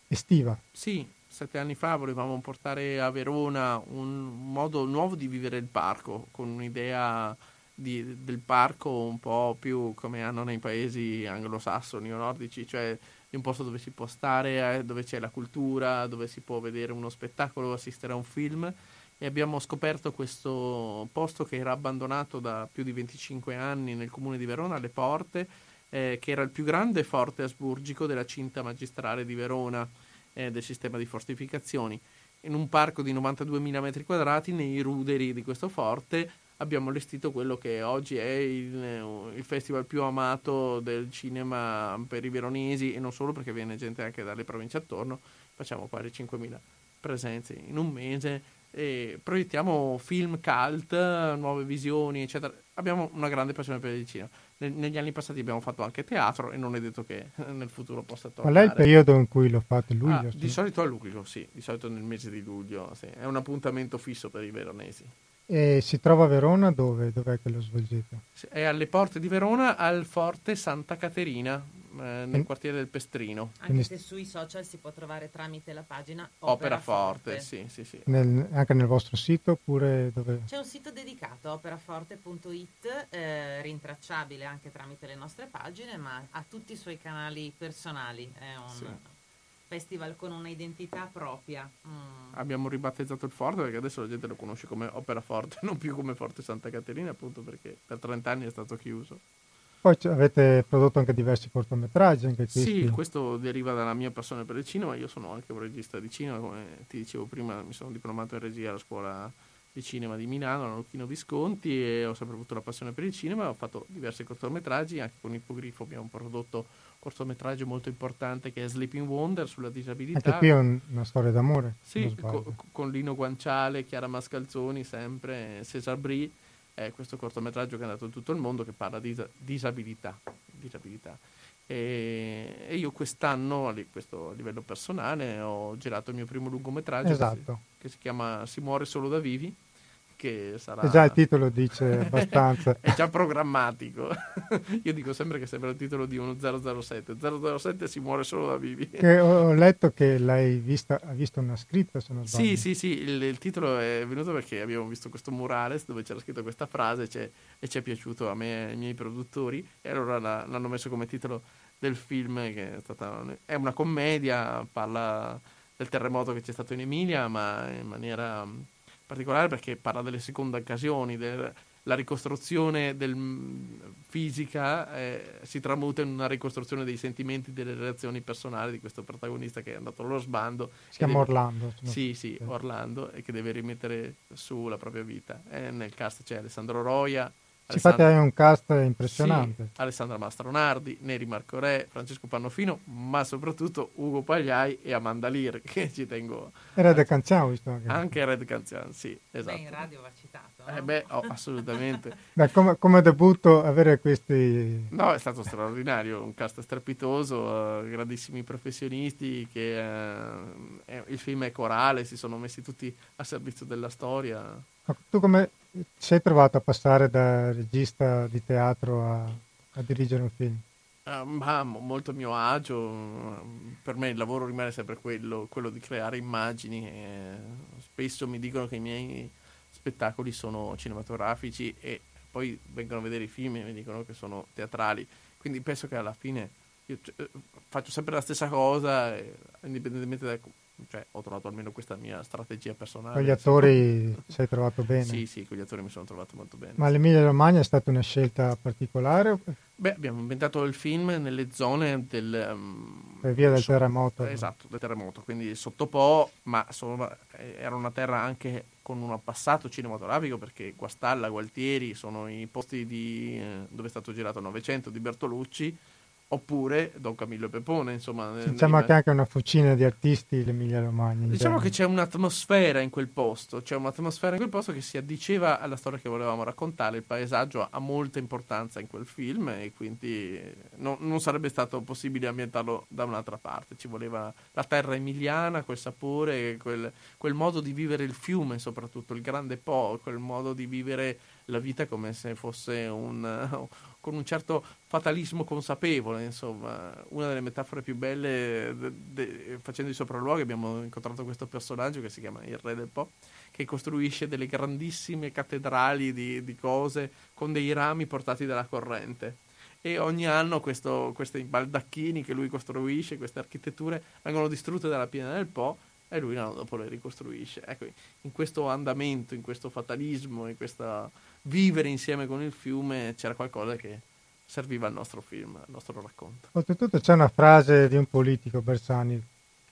estiva. Sì, sette anni fa volevamo portare a Verona un modo nuovo di vivere il parco, con un'idea di, del parco un po' più come hanno nei paesi anglosassoni o nordici, cioè di un posto dove si può stare, eh, dove c'è la cultura, dove si può vedere uno spettacolo, assistere a un film. E abbiamo scoperto questo posto che era abbandonato da più di 25 anni nel comune di Verona, alle porte, eh, che era il più grande forte asburgico della cinta magistrale di Verona, eh, del sistema di fortificazioni. In un parco di 92.000 metri quadrati, nei ruderi di questo forte, abbiamo allestito quello che oggi è il, il, festival più amato del cinema per i veronesi e non solo perché viene gente anche dalle province attorno, facciamo quasi 5.000 presenze in un mese e proiettiamo film cult, nuove visioni eccetera. Abbiamo una grande passione per il cinema. Negli anni passati abbiamo fatto anche teatro e non è detto che nel futuro possa tornare. Qual è il periodo in cui lo fate? Luglio? Ah, di solito a luglio, sì, di solito nel mese di luglio. Sì. È un appuntamento fisso per i veronesi. E si trova a Verona dove? Dov'è che lo svolgete? È alle porte di Verona al Forte Santa Caterina, eh, nel mm. quartiere del Pestrino. Anche Quindi... se sui social si può trovare tramite la pagina Opera, Opera Forte. Forte. Sì, sì, sì. Nel, anche nel vostro sito oppure dove? C'è un sito dedicato, operaforte.it, eh, rintracciabile anche tramite le nostre pagine, ma ha tutti i suoi canali personali. È un... Sì festival con un'identità propria. Mm. Abbiamo ribattezzato il forte perché adesso la gente lo conosce come Opera Forte, non più come Forte Santa Caterina, appunto perché per 30 anni è stato chiuso. Poi avete prodotto anche diversi cortometraggi. Anche sì, questo deriva dalla mia passione per il cinema. Io sono anche un regista di cinema, come ti dicevo prima, mi sono diplomato in regia alla scuola di cinema di Milano, alla Lucchino Visconti e ho sempre avuto la passione per il cinema. Ho fatto diversi cortometraggi, anche con Ipogrifo abbiamo prodotto un cortometraggio molto importante che è Sleeping Wonder sulla disabilità. Anche qui è un, una storia d'amore. Sì, co- con Lino Guanciale, Chiara Mascalzoni, sempre Cesar Brie è questo cortometraggio che è andato in tutto il mondo che parla di disabilità. disabilità. E, e, io quest'anno, questo a livello personale, ho girato il mio primo lungometraggio esatto. che, si, che si chiama Si muore solo da vivi che sarà... Già il titolo dice abbastanza. è già programmatico. Io dico sempre che sembra il titolo di uno 007. 007 si muore solo da vivi. Che ho letto che l'hai vista, ha visto una scritta, se non sbaglio. Sì, sì, sì, il, il, titolo è venuto perché abbiamo visto questo murales dove c'era scritto questa frase c'è, e ci è piaciuto a me e ai miei produttori e allora la, l'hanno messo come titolo del film che è, stata, è una commedia, parla del terremoto che c'è stato in Emilia ma in maniera particolare perché parla delle seconde occasioni, della ricostruzione del, fisica eh, si tramuta in una ricostruzione dei sentimenti, delle relazioni personali di questo protagonista che è andato allo sbando. Si chiama deve, Orlando. Sì, sì, Orlando, e che deve rimettere su la propria vita. E nel cast c'è Alessandro Roia, Infatti hai un cast impressionante. Sì, Alessandra Mastronardi, Neri Marco Re, Francesco Pannofino, ma soprattutto Ugo Pagliai e Amanda Lear, che ci tengo... E Red Canziano, visto anche. Anche Red Canziano, sì, esatto. Beh, in radio va citato. Eh beh, oh, assolutamente. Beh, come, come, debutto avere questi... No, è stato straordinario, un cast strepitoso, uh, grandissimi professionisti, che uh, è, il film è corale, si sono messi tutti a servizio della storia. Tu come sei trovato a passare da regista di teatro a, a dirigere un film? Uh, ma molto a mio agio, per me il lavoro rimane sempre quello, quello di creare immagini. spesso mi dicono che i miei spettacoli sono cinematografici e poi vengono a vedere i film e mi dicono che sono teatrali. Quindi penso che alla fine io eh, faccio sempre la stessa cosa, indipendentemente da cioè, ho trovato almeno questa mia strategia personale. Con gli attori ci hai trovato bene? Sì, sì, con gli attori mi sono trovato molto bene. Ma l'Emilia Romagna è stata una scelta particolare? Beh, abbiamo inventato il film nelle zone del... Um, per via del so, terremoto. Esatto, del terremoto, quindi sotto Po, ma sono, era una terra anche con un passato cinematografico perché Guastalla, Gualtieri sono i posti di, eh, dove è stato girato Novecento di Bertolucci oppure Don Camillo Pepone. Insomma, diciamo nei... che anche una fucina di artisti l'Emilia Romagna. Diciamo che c'è un'atmosfera in quel posto, c'è un'atmosfera in quel posto che si addiceva alla storia che volevamo raccontare. Il paesaggio ha molta importanza in quel film e quindi no, non sarebbe stato possibile ambientarlo da un'altra parte. Ci voleva la terra emiliana, quel sapore, quel, quel modo di vivere il fiume, soprattutto il grande Po, quel modo di vivere la vita come se fosse un con un certo fatalismo consapevole, insomma, una delle metafore più belle, de, de, facendo i sopralluoghi abbiamo incontrato questo personaggio che si chiama il Re del Po, che costruisce delle grandissime cattedrali di, di cose con dei rami portati dalla corrente e ogni anno questo, questi baldacchini che lui costruisce, queste architetture, vengono distrutte dalla piena del Po e lui l'anno dopo le ricostruisce. Ecco, in questo andamento, in questo fatalismo, in questa vivere insieme con il fiume c'era qualcosa che serviva al nostro film, al nostro racconto. Oltretutto c'è una frase di un politico, Bersani,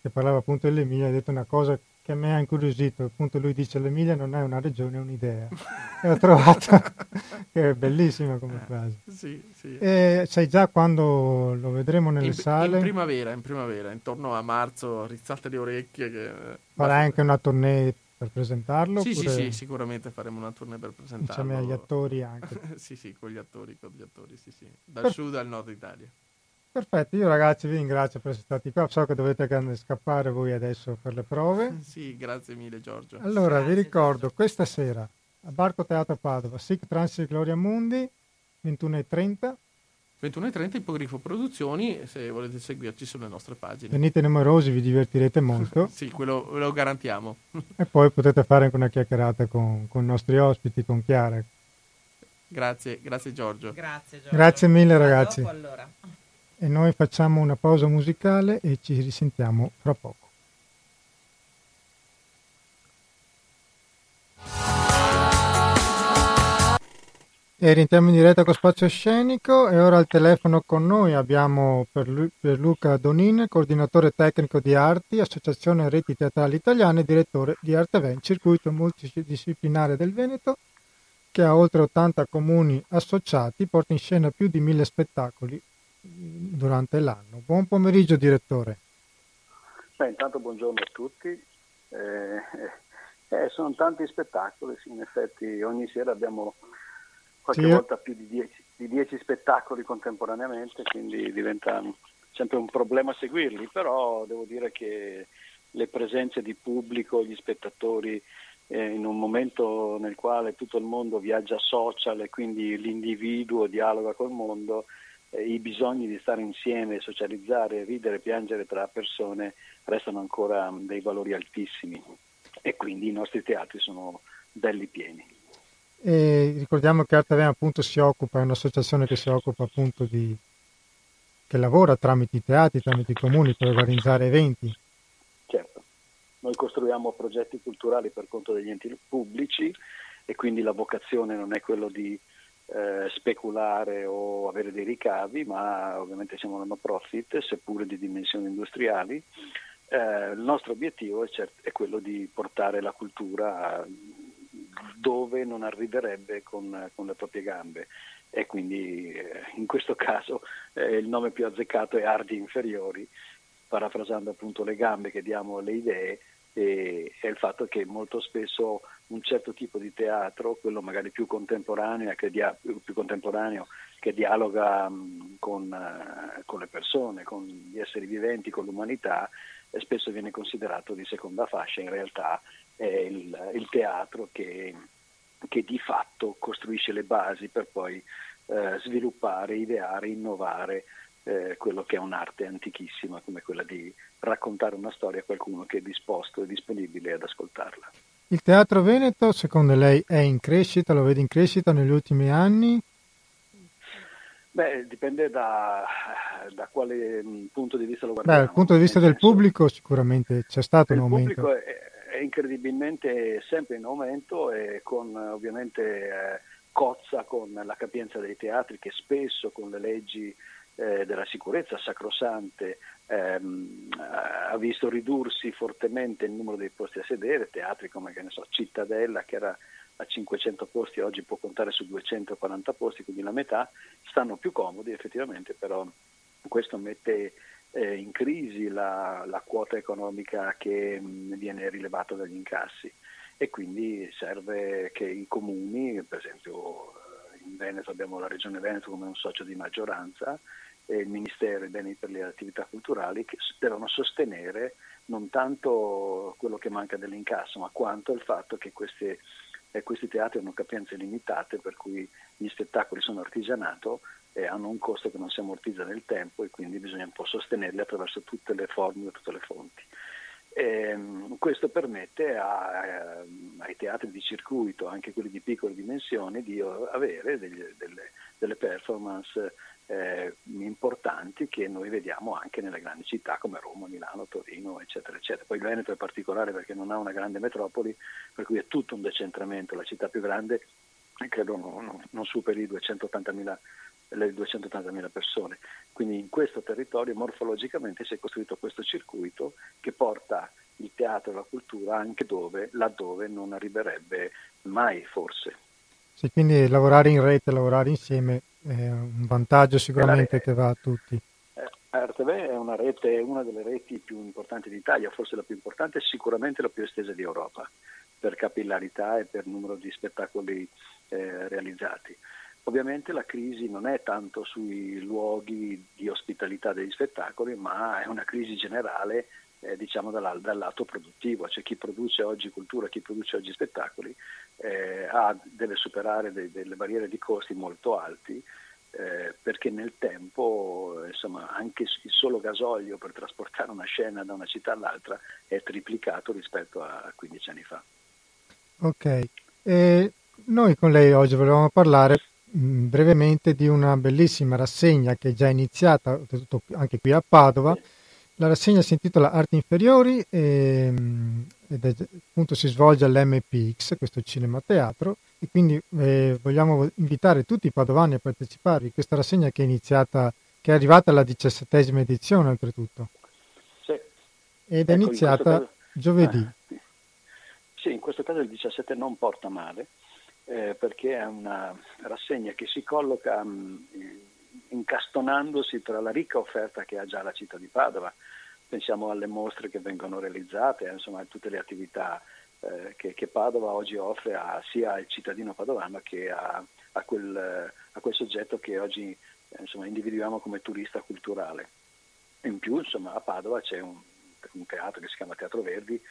che parlava appunto dell'Emilia, ha detto una cosa che mi ha incuriosito, appunto lui dice l'Emilia non è una regione, è un'idea. e ho trovato che è bellissima come eh, frase. Sì, sì. E sai già quando lo vedremo nelle in, sale? In primavera, in primavera, intorno a marzo, rizzate le orecchie. Che... Farai anche una tournée per presentarlo? Sì, oppure... sì, sì, sicuramente faremo una tournée per presentarlo. Insieme agli attori anche. sì, sì, con gli attori, con gli attori, sì, sì. Dal per... sud al nord Italia. Perfetto, io ragazzi vi ringrazio per essere stati qua, so che dovete scappare voi adesso per le prove. sì, grazie mille Giorgio. Allora, grazie, vi ricordo, Giorgio. questa sera a Barco Teatro Padova, Sic Transit Gloria Mundi, 21.30 21.30 Ipogrifo Produzioni, se volete seguirci sulle nostre pagine. Venite numerosi, vi divertirete molto. sì, quello lo garantiamo. e poi potete fare anche una chiacchierata con, con i nostri ospiti, con Chiara. Grazie, grazie Giorgio. Grazie, Giorgio. grazie mille ragazzi. Dopo, allora. E noi facciamo una pausa musicale e ci risentiamo fra poco. E rientriamo in diretta con Spazio Scenico e ora al telefono con noi abbiamo Pierluca Donin, coordinatore tecnico di Arti, Associazione Reti Teatrali Italiane e direttore di Arte Event, circuito multidisciplinare del Veneto, che ha oltre 80 comuni associati, porta in scena più di mille spettacoli durante l'anno. Buon pomeriggio direttore. Beh, intanto buongiorno a tutti. Eh, eh, sono tanti spettacoli, in effetti ogni sera abbiamo qualche sì. volta più di 10, di 10 spettacoli contemporaneamente, quindi diventa sempre un problema seguirli, però devo dire che le presenze di pubblico, gli spettatori, eh, in un momento nel quale tutto il mondo viaggia social e quindi l'individuo dialoga col mondo, eh, i bisogni di stare insieme, socializzare, ridere, piangere tra persone restano ancora dei valori altissimi e quindi i nostri teatri sono belli pieni. E ricordiamo che Arte appunto si occupa, è un'associazione che si occupa appunto di che lavora tramite i teatri, tramite i comuni per organizzare eventi. Certo, noi costruiamo progetti culturali per conto degli enti pubblici e quindi la vocazione non è quello di eh, speculare o avere dei ricavi, ma ovviamente siamo una no profit, seppure di dimensioni industriali. Eh, il nostro obiettivo è, cert- è, quello di portare la cultura dove non arriverebbe con, con le proprie gambe. E quindi eh, in questo caso eh, il nome più azzeccato è Ardi Inferiori, parafrasando appunto le gambe che diamo alle idee e, e, il fatto che molto spesso un certo tipo di teatro, quello magari più contemporaneo che, dia, più, contemporaneo, che dialoga mh, con, uh, con, le persone, con gli esseri viventi, con l'umanità, spesso viene considerato di seconda fascia, in realtà è il, il teatro che, che, di fatto costruisce le basi per poi eh, sviluppare, ideare, innovare eh, quello che è un'arte antichissima come quella di raccontare una storia a qualcuno che è disposto e disponibile ad ascoltarla. Il teatro veneto secondo lei è in crescita, lo vede in crescita negli ultimi anni? Beh, dipende da, da quale mm, punto di vista lo guardiamo. Beh, dal punto di vista del senso, pubblico sicuramente c'è stato un aumento. Il pubblico è, incredibilmente sempre in aumento e con ovviamente eh, cozza con la capienza dei teatri che spesso con le leggi eh, della sicurezza sacrosante ehm, ha visto ridursi fortemente il numero dei posti a sedere, teatri come so, Cittadella che era a 500 posti oggi può contare su 240 posti, quindi la metà, stanno più comodi effettivamente, però questo mette eh, in crisi la, la, quota economica che mh, viene rilevata dagli incassi. E quindi serve che i comuni, per esempio eh, in Veneto abbiamo la Regione Veneto come un socio di maggioranza e il Ministero e i beni per le attività culturali che devono sostenere non tanto quello che manca dell'incasso, ma quanto il fatto che queste e questi teatri hanno capienze limitate per cui gli spettacoli sono artigianato e hanno un costo che non si ammortizza nel tempo e quindi bisogna un po' sostenerli attraverso tutte le formule, tutte le fonti. E, ehm, questo permette a, eh, ai teatri di circuito, anche quelli di piccole dimensioni, di avere degli, delle, delle performance eh, importanti che noi vediamo anche nelle grandi città come Roma, Milano, Torino, eccetera, eccetera. Poi il Veneto è particolare perché non ha una grande metropoli, per cui è tutto un decentramento. La città più grande credo non, non, non superi 280.000, le 280.000 persone. Quindi in questo territorio morfologicamente si è costruito questo circuito che porta il teatro e la cultura anche dove, laddove non arriverebbe mai forse. Sì, quindi lavorare in rete, lavorare insieme è un vantaggio sicuramente che va a tutti. Eh, RTV è una rete, una delle reti più importanti d'Italia, forse la più importante e sicuramente la più estesa di Europa, per capillarità e per numero di spettacoli eh, realizzati. Ovviamente la crisi non è tanto sui luoghi di ospitalità degli spettacoli, ma è una crisi generale eh, diciamo dal, dal, lato produttivo, cioè chi produce oggi cultura, chi produce oggi spettacoli eh, ha, deve superare de, delle barriere di costi molto alti eh, perché nel tempo insomma, anche il solo gasolio per trasportare una scena da una città all'altra è triplicato rispetto a 15 anni fa. Ok, e noi con lei oggi volevamo parlare brevemente di una bellissima rassegna che è già iniziata anche qui a Padova. La rassegna si intitola Arti Inferiori e, ed è, appunto si svolge all'MPX, questo cinema teatro, e quindi eh, vogliamo invitare tutti i padovani a partecipare a questa rassegna che è iniziata, che è arrivata alla diciassettesima edizione oltretutto. Sì. Ed è ecco, iniziata caso, giovedì. Eh, sì, in questo caso il 17 non porta male, eh, perché è una rassegna che si colloca mh, incastonandosi tra la ricca offerta che ha già la città di Padova, pensiamo alle mostre che vengono realizzate, insomma a tutte le attività eh, che, che, Padova oggi offre a, sia al cittadino padovano che a, a, quel, a quel, soggetto che oggi eh, insomma, individuiamo come turista culturale. In più insomma, a Padova c'è un, un, teatro che si chiama Teatro Verdi,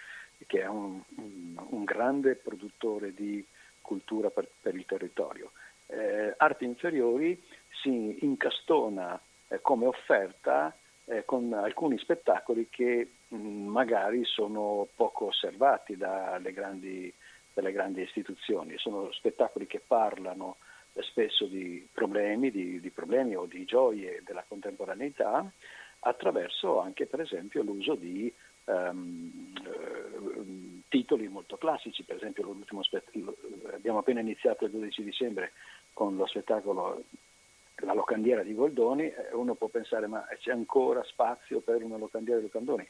che è un, un grande produttore di cultura per, per il territorio. Eh, Arti Inferiori si incastona eh, come offerta eh, con alcuni spettacoli che mh, magari sono poco osservati dalle grandi, dalle grandi, istituzioni. Sono spettacoli che parlano eh, spesso di problemi, di, di problemi o di gioie della contemporaneità attraverso anche per esempio l'uso di um, titoli molto classici, per esempio spett- abbiamo appena iniziato il 12 dicembre con lo spettacolo la locandiera di Goldoni, eh, uno può pensare ma c'è ancora spazio per una locandiera di Goldoni?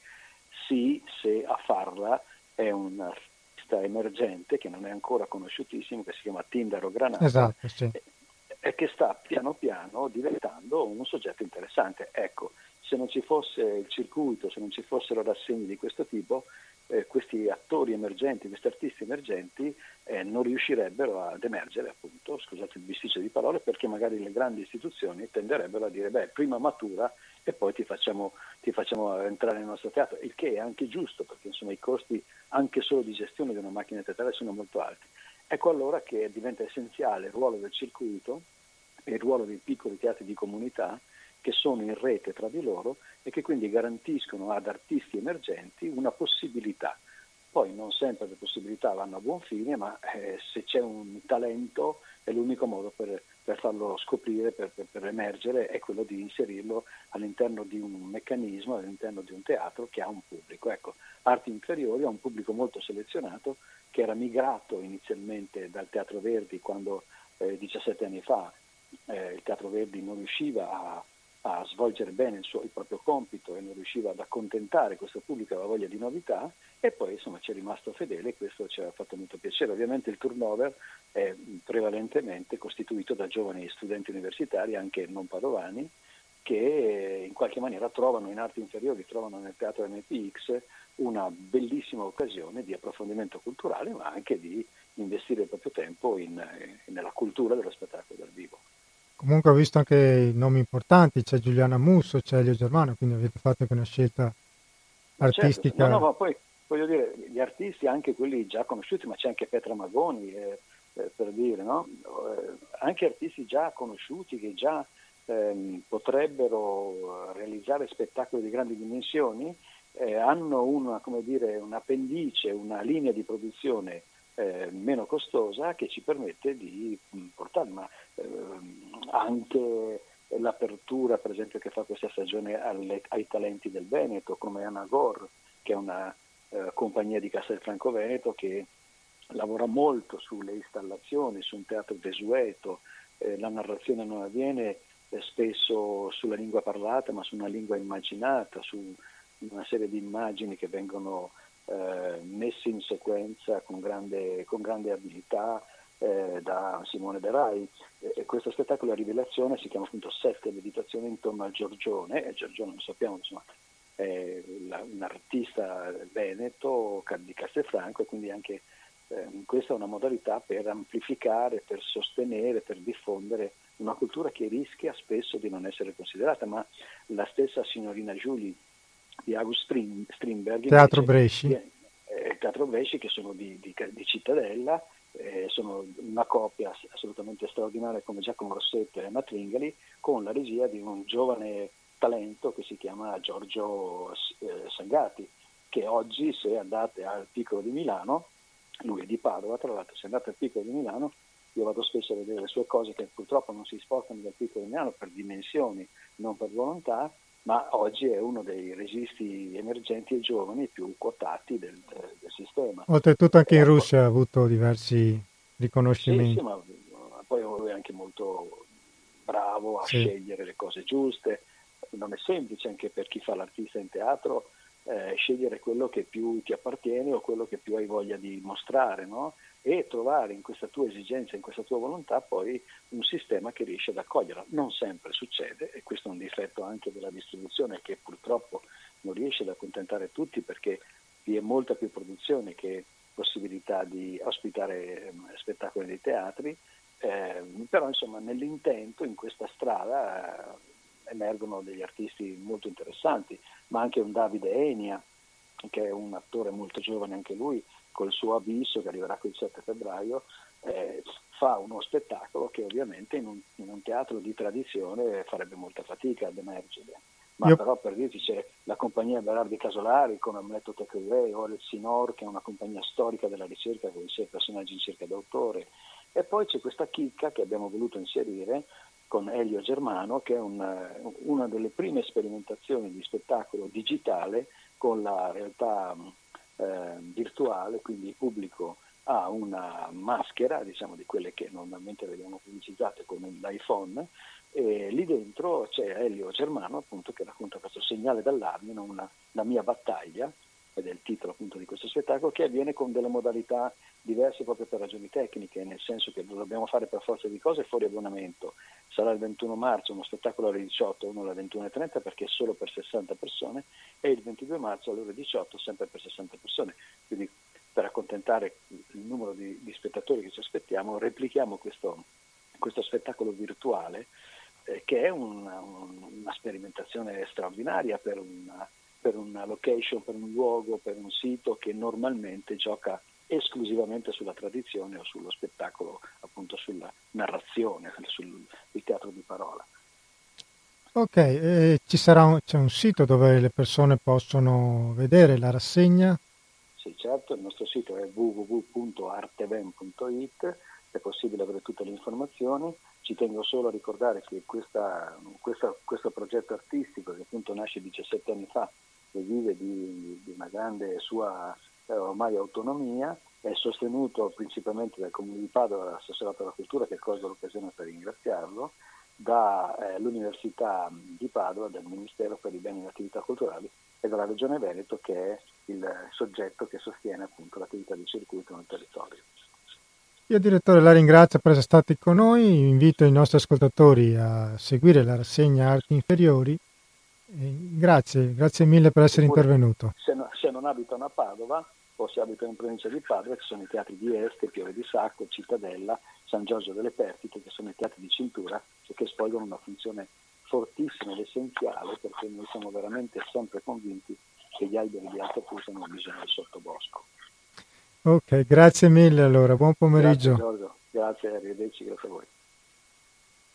Sì, se a farla è un artista emergente che non è ancora conosciutissimo, che si chiama Tindaro Granata esatto, sì. e che sta piano piano diventando un soggetto interessante. Ecco, se non ci fosse il circuito, se non ci fossero rassegne di questo tipo, eh, questi attori emergenti, questi artisti emergenti eh, non riuscirebbero ad emergere, appunto, scusate il bisticcio di parole, perché magari le grandi istituzioni tenderebbero a dire, beh, prima matura e poi ti facciamo, ti facciamo entrare nel nostro teatro, il che è anche giusto, perché insomma i costi anche solo di gestione di una macchina teatrale sono molto alti. Ecco allora che diventa essenziale il ruolo del circuito e il ruolo dei piccoli teatri di comunità che sono in rete tra di loro e che quindi garantiscono ad artisti emergenti una possibilità. Poi non sempre le possibilità vanno a buon fine, ma eh, se c'è un talento è l'unico modo per, per farlo scoprire, per, per, per, emergere, è quello di inserirlo all'interno di un meccanismo, all'interno di un teatro che ha un pubblico. Ecco, Arti Inferiori ha un pubblico molto selezionato che era migrato inizialmente dal Teatro Verdi quando eh, 17 anni fa eh, il Teatro Verdi non riusciva a a svolgere bene il, suo, il, proprio compito e non riusciva ad accontentare questo pubblico aveva voglia di novità e poi insomma ci è rimasto fedele e questo ci ha fatto molto piacere. Ovviamente il turnover è prevalentemente costituito da giovani studenti universitari, anche non padovani, che in qualche maniera trovano in arti inferiori, trovano nel teatro MPX una bellissima occasione di approfondimento culturale ma anche di investire il proprio tempo in, in, nella cultura dello spettacolo dal vivo. Comunque ho visto anche nomi importanti, c'è Giuliana Musso, c'è Elio Germano, quindi avete fatto anche una scelta artistica. Certo. No, no, ma poi voglio dire, gli artisti, anche quelli già conosciuti, ma c'è anche Petra Magoni, eh, eh, per dire, no? eh, anche artisti già conosciuti che già ehm, potrebbero realizzare spettacoli di grandi dimensioni, eh, hanno una, come dire, un appendice, una linea di produzione eh, meno costosa che ci permette di mm, portare, ma ehm, anche l'apertura per esempio che fa questa stagione alle, ai talenti del Veneto come Anagor che è una eh, compagnia di Castelfranco Veneto che lavora molto sulle installazioni, su un teatro desueto, eh, la narrazione non avviene eh, spesso sulla lingua parlata ma su una lingua immaginata, su una serie di immagini che vengono eh, messi in sequenza con grande, con grande abilità eh, da Simone De Rai. E questo spettacolo a rivelazione si chiama appunto Sette meditazioni intorno al Giorgione, e Giorgione lo sappiamo insomma è un artista veneto di Castelfranco e quindi anche eh, questa è una modalità per amplificare, per sostenere, per diffondere una cultura che rischia spesso di non essere considerata, ma la stessa signorina Giulia di August Strindberg. Teatro Bresci. Eh, Teatro Bresci che sono di, di, di Cittadella, eh, sono una coppia assolutamente straordinaria come Giacomo Rossetto e Emma Tringali, con la regia di un giovane talento che si chiama Giorgio eh, Sangati, che oggi se andate al Piccolo di Milano, lui è di Padova, tra l'altro se andate al Piccolo di Milano, io vado spesso a vedere le sue cose che purtroppo non si spostano dal Piccolo di Milano per dimensioni, non per volontà, ma oggi è uno dei registi emergenti e giovani più quotati del, del sistema. Oltretutto anche in Russia ha avuto diversi riconoscimenti. Sì, sì, ma poi lui è anche molto bravo a sì. scegliere le cose giuste, non è semplice anche per chi fa l'artista in teatro eh, scegliere quello che più ti appartiene o quello che più hai voglia di mostrare, no? E trovare in questa tua esigenza, in questa tua volontà poi un sistema che riesce ad accoglierla. Non sempre succede e questo è un difetto anche della distribuzione che purtroppo non riesce ad accontentare tutti perché vi è molta più produzione che possibilità di ospitare eh, spettacoli dei teatri, eh, però insomma nell'intento, in questa strada eh, emergono degli artisti molto interessanti, ma anche un Davide Enia, che è un attore molto giovane anche lui, col suo abisso che arriverà il 7 febbraio, eh, fa uno spettacolo che ovviamente in un, in un, teatro di tradizione farebbe molta fatica ad emergere. Ma Io... però per dirci c'è la compagnia Berardi Casolari con Amleto Tecrevè o il Sinor che è una compagnia storica della ricerca con i sei personaggi in cerca d'autore. E poi c'è questa chicca che abbiamo voluto inserire con Elio Germano che è una, una delle prime sperimentazioni di spettacolo digitale con la realtà eh, virtuale, quindi il pubblico ha una maschera, diciamo di quelle che normalmente vediamo pubblicizzate con l'iPhone, e lì dentro c'è Elio Germano appunto che racconta questo segnale d'allarme, una, la mia battaglia, ed è il titolo appunto di questo spettacolo, che avviene con delle modalità diverse proprio per ragioni tecniche, nel senso che lo dobbiamo fare per forza di cose fuori abbonamento. Sarà il 21 marzo uno spettacolo alle 18, uno alle 21.30 perché è solo per 60 persone e il 22 marzo alle ore 18 sempre per 60 persone. Quindi per accontentare il numero di, di spettatori che ci aspettiamo replichiamo questo, questo spettacolo virtuale eh, che è una, una, sperimentazione straordinaria per una, per una location, per un luogo, per un sito che normalmente gioca esclusivamente sulla tradizione o sullo spettacolo, appunto sulla narrazione, sul teatro di parola. Ok, eh, ci sarà un, c'è un sito dove le persone possono vedere la rassegna? Sì, certo, il nostro sito è www.arteven.it, è possibile avere tutte le informazioni. Ci tengo solo a ricordare che questa, questa, questo progetto artistico, che appunto nasce 17 anni fa e vive di, di una grande sua eh, ormai autonomia, è sostenuto principalmente dal Comune di Padova, dall'assessorato alla cultura, che colgo l'occasione per ringraziarlo, dall'Università eh, di Padova, dal Ministero per i beni e le attività culturali e dalla Regione Veneto che è il soggetto che sostiene appunto l'attività di circuito nel territorio. Io direttore la ringrazio per essere stati con noi, invito i nostri ascoltatori a seguire la rassegna Arti Inferiori. Grazie, grazie mille per essere Oppure, intervenuto. Se, no, se non abitano a Padova, o si abita in provincia di Padova, che sono i teatri di Este, Piove di Sacco, Cittadella, San Giorgio delle Pertite, che sono i teatri di cintura e che svolgono una funzione fortissima ed essenziale perché noi siamo veramente sempre convinti che gli alberi di alta fusa hanno bisogno del sottobosco. Ok, grazie mille allora, buon pomeriggio. Grazie Giorgio, grazie, arrivederci, grazie a voi.